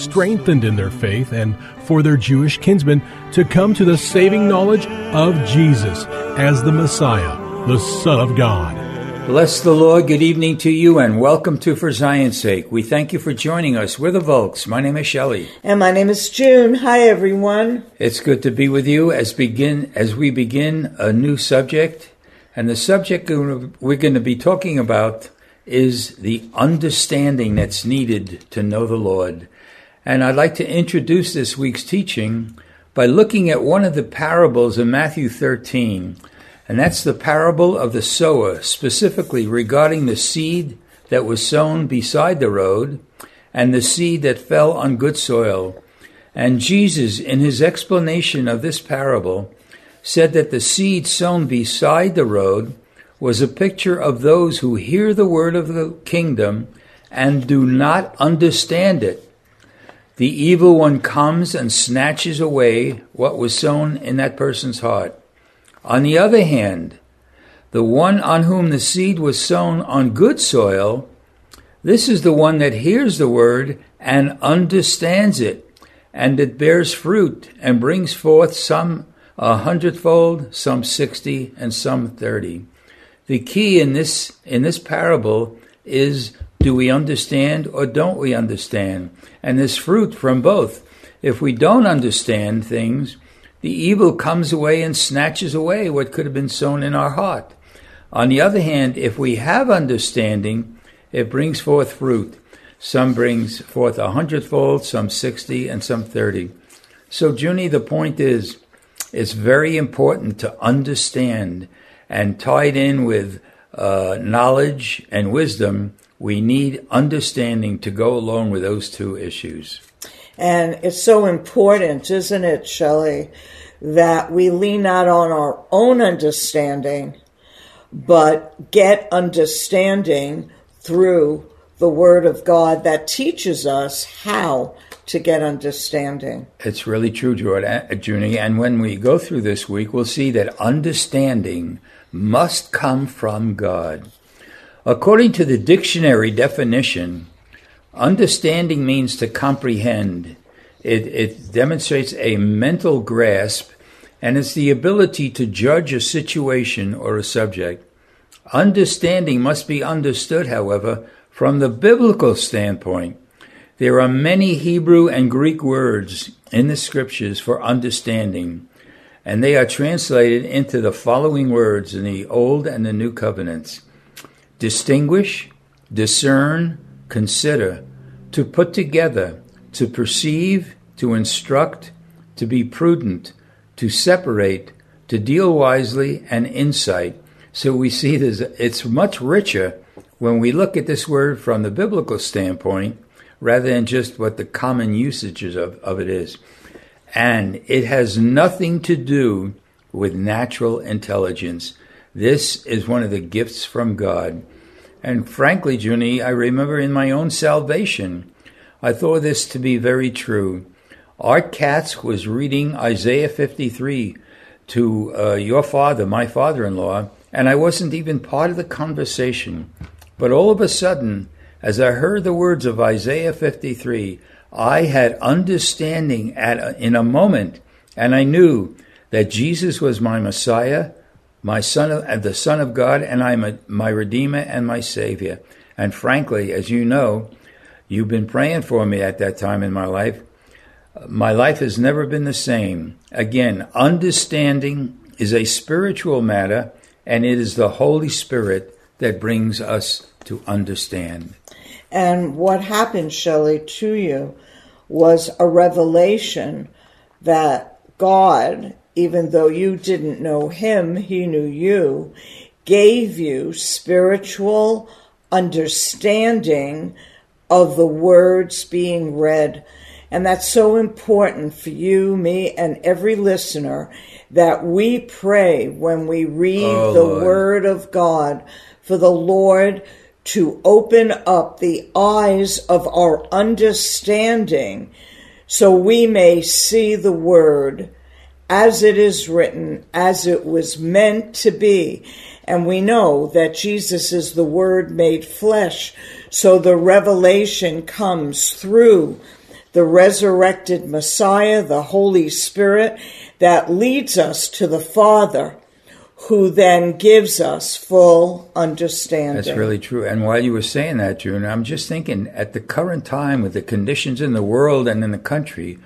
strengthened in their faith and for their Jewish kinsmen to come to the saving knowledge of Jesus as the Messiah, the Son of God. Bless the Lord. Good evening to you and welcome to For Zion's Sake. We thank you for joining us. We're the Volks. My name is Shelley. And my name is June. Hi everyone. It's good to be with you as begin as we begin a new subject. And the subject we're going to be talking about is the understanding that's needed to know the Lord. And I'd like to introduce this week's teaching by looking at one of the parables in Matthew 13, and that's the parable of the sower, specifically regarding the seed that was sown beside the road and the seed that fell on good soil. And Jesus, in his explanation of this parable, said that the seed sown beside the road was a picture of those who hear the word of the kingdom and do not understand it. The evil one comes and snatches away what was sown in that person's heart. On the other hand, the one on whom the seed was sown on good soil, this is the one that hears the word and understands it, and it bears fruit and brings forth some a hundredfold, some sixty, and some thirty. The key in this in this parable is do we understand or don't we understand? And there's fruit from both. If we don't understand things, the evil comes away and snatches away what could have been sown in our heart. On the other hand, if we have understanding, it brings forth fruit. Some brings forth a hundredfold, some sixty, and some thirty. So, Junie, the point is, it's very important to understand and tied in with uh, knowledge and wisdom we need understanding to go along with those two issues. And it's so important, isn't it, Shelley, that we lean not on our own understanding, but get understanding through the Word of God that teaches us how to get understanding. It's really true, Jordan, uh, Junie. And when we go through this week, we'll see that understanding must come from God. According to the dictionary definition, understanding means to comprehend. It, it demonstrates a mental grasp and it's the ability to judge a situation or a subject. Understanding must be understood, however, from the biblical standpoint. There are many Hebrew and Greek words in the scriptures for understanding, and they are translated into the following words in the Old and the New Covenants distinguish, discern, consider, to put together, to perceive, to instruct, to be prudent, to separate, to deal wisely, and insight. So we see this, it's much richer when we look at this word from the biblical standpoint rather than just what the common usages of, of it is. And it has nothing to do with natural intelligence. This is one of the gifts from God. And frankly, Junie, I remember in my own salvation, I thought this to be very true. Art Katz was reading Isaiah 53 to uh, your father, my father in law, and I wasn't even part of the conversation. But all of a sudden, as I heard the words of Isaiah 53, I had understanding at a, in a moment, and I knew that Jesus was my Messiah, my son, of, the Son of God, and I'm a, my Redeemer and my Savior. And frankly, as you know, you've been praying for me at that time in my life. My life has never been the same. Again, understanding is a spiritual matter, and it is the Holy Spirit that brings us to understand. And what happened, Shelley, to you was a revelation that God, even though you didn't know Him, He knew you, gave you spiritual understanding of the words being read. And that's so important for you, me, and every listener that we pray when we read oh, the Lord. Word of God for the Lord to open up the eyes of our understanding so we may see the Word as it is written, as it was meant to be. And we know that Jesus is the Word made flesh. So the revelation comes through the resurrected Messiah, the Holy Spirit, that leads us to the Father, who then gives us full understanding. That's really true. And while you were saying that, June, I'm just thinking at the current time with the conditions in the world and in the country,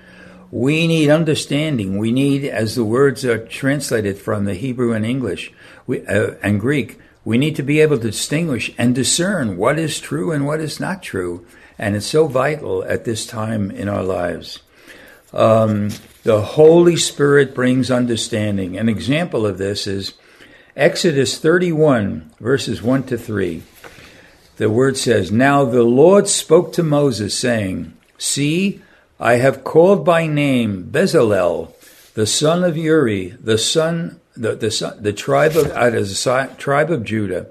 we need understanding. We need, as the words are translated from the Hebrew and English we, uh, and Greek, we need to be able to distinguish and discern what is true and what is not true. And it's so vital at this time in our lives. Um, the Holy Spirit brings understanding. An example of this is Exodus 31, verses 1 to 3. The word says, Now the Lord spoke to Moses, saying, See, I have called by name Bezalel, the son of Uri, the son, the, the, the tribe of out of the tribe of Judah.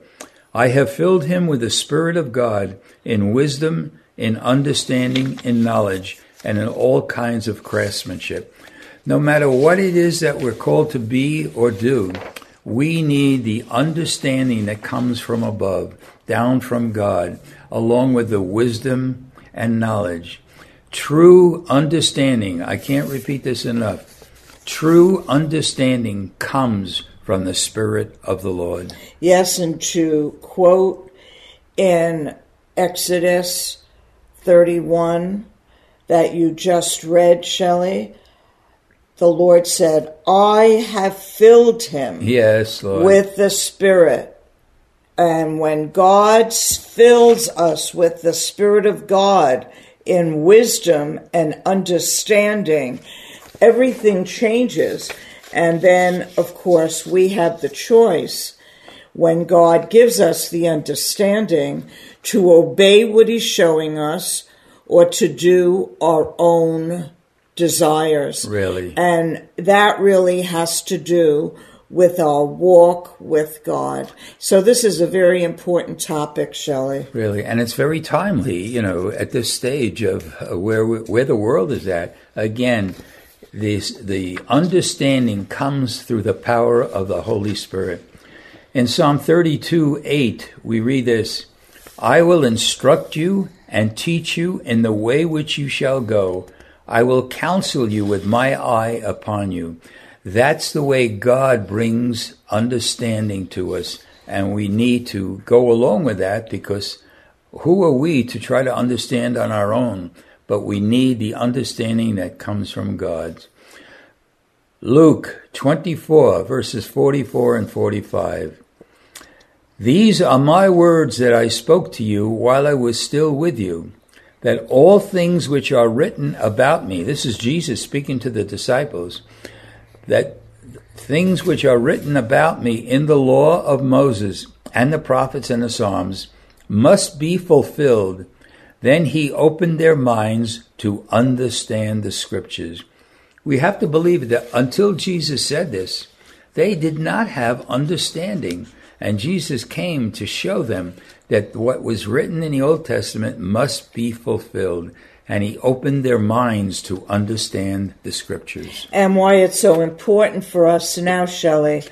I have filled him with the Spirit of God in wisdom, in understanding, in knowledge, and in all kinds of craftsmanship. No matter what it is that we're called to be or do, we need the understanding that comes from above, down from God, along with the wisdom and knowledge True understanding, I can't repeat this enough. True understanding comes from the Spirit of the Lord. Yes, and to quote in Exodus 31 that you just read, Shelley, the Lord said, I have filled him yes, Lord. with the Spirit. And when God fills us with the Spirit of God, in wisdom and understanding, everything changes. And then, of course, we have the choice when God gives us the understanding to obey what He's showing us or to do our own desires. Really? And that really has to do with our walk with God. So this is a very important topic, Shelley. Really, and it's very timely, you know, at this stage of uh, where we, where the world is at. Again, this the understanding comes through the power of the Holy Spirit. In Psalm 32, 8, we read this, I will instruct you and teach you in the way which you shall go. I will counsel you with my eye upon you. That's the way God brings understanding to us, and we need to go along with that because who are we to try to understand on our own? But we need the understanding that comes from God. Luke 24, verses 44 and 45. These are my words that I spoke to you while I was still with you, that all things which are written about me, this is Jesus speaking to the disciples, that things which are written about me in the law of Moses and the prophets and the Psalms must be fulfilled. Then he opened their minds to understand the scriptures. We have to believe that until Jesus said this, they did not have understanding. And Jesus came to show them that what was written in the Old Testament must be fulfilled. And he opened their minds to understand the scriptures. And why it's so important for us now, Shelley,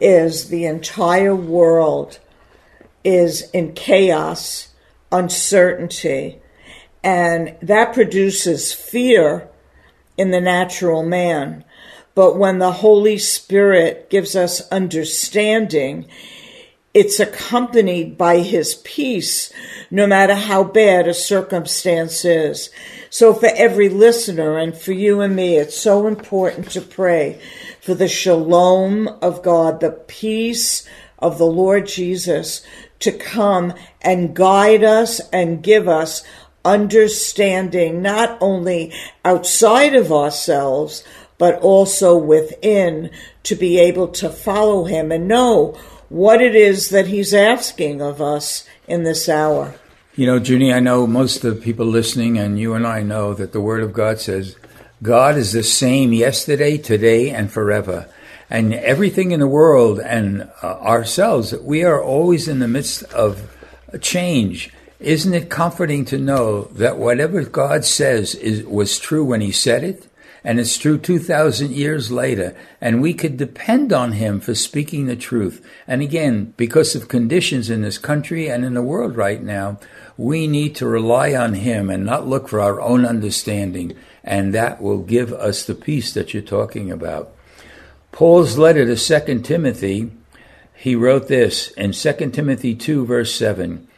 is the entire world is in chaos, uncertainty, and that produces fear in the natural man. But when the Holy Spirit gives us understanding, it's accompanied by his peace, no matter how bad a circumstance is. So for every listener and for you and me, it's so important to pray for the shalom of God, the peace of the Lord Jesus to come and guide us and give us understanding, not only outside of ourselves, but also within to be able to follow him and know what it is that he's asking of us in this hour. You know, Junie, I know most of the people listening, and you and I know that the Word of God says God is the same yesterday, today, and forever. And everything in the world and uh, ourselves, we are always in the midst of change. Isn't it comforting to know that whatever God says is, was true when He said it? And it's true 2,000 years later, and we could depend on him for speaking the truth. And again, because of conditions in this country and in the world right now, we need to rely on him and not look for our own understanding, and that will give us the peace that you're talking about. Paul's letter to 2 Timothy, he wrote this in 2 Timothy 2, verse 7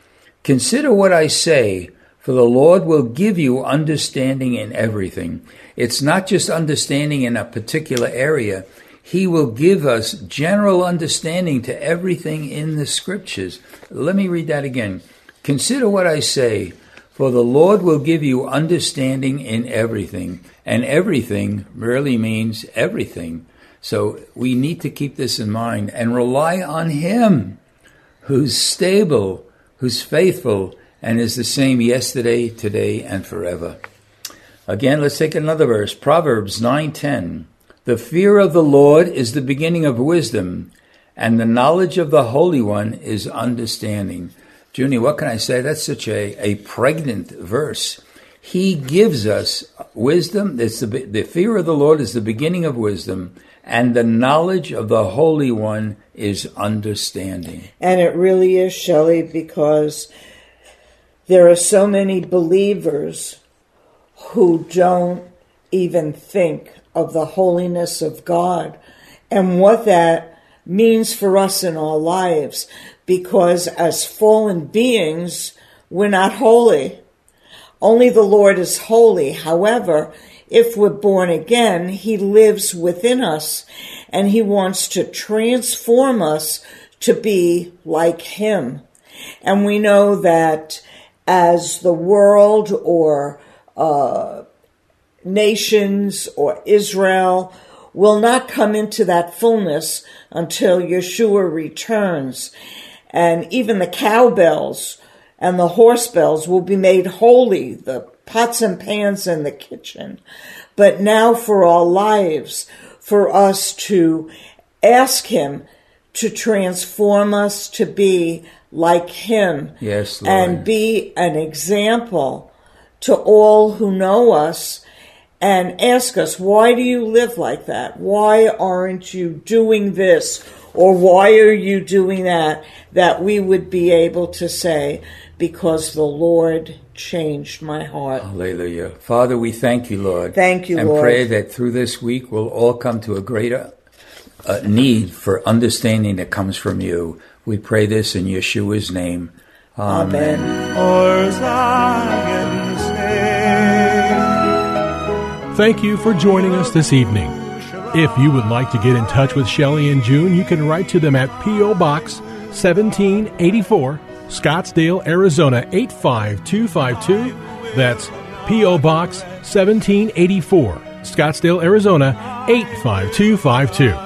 Consider what I say, for the Lord will give you understanding in everything. It's not just understanding in a particular area. He will give us general understanding to everything in the scriptures. Let me read that again. Consider what I say, for the Lord will give you understanding in everything. And everything really means everything. So we need to keep this in mind and rely on Him who's stable, who's faithful, and is the same yesterday, today, and forever. Again, let's take another verse. Proverbs 9:10. The fear of the Lord is the beginning of wisdom, and the knowledge of the Holy One is understanding. Junie, what can I say? That's such a, a pregnant verse. He gives us wisdom. It's the, the fear of the Lord is the beginning of wisdom, and the knowledge of the Holy One is understanding. And it really is, Shelley, because there are so many believers who don't even think of the holiness of God and what that means for us in our lives because as fallen beings, we're not holy. Only the Lord is holy. However, if we're born again, He lives within us and He wants to transform us to be like Him. And we know that as the world or uh, nations or Israel will not come into that fullness until Yeshua returns. And even the cowbells and the horse bells will be made holy, the pots and pans in the kitchen. But now for our lives, for us to ask Him to transform us to be like Him. Yes, Lord. And be an example to all who know us and ask us, why do you live like that? Why aren't you doing this? Or why are you doing that? That we would be able to say, because the Lord changed my heart. Hallelujah. Father, we thank you, Lord. Thank you, and Lord. pray that through this week we'll all come to a greater uh, need for understanding that comes from you. We pray this in Yeshua's name. Amen. Amen. For Zion's sake. Thank you for joining us this evening. If you would like to get in touch with Shelley and June, you can write to them at P.O. Box 1784, Scottsdale, Arizona 85252. That's P.O. Box 1784, Scottsdale, Arizona 85252.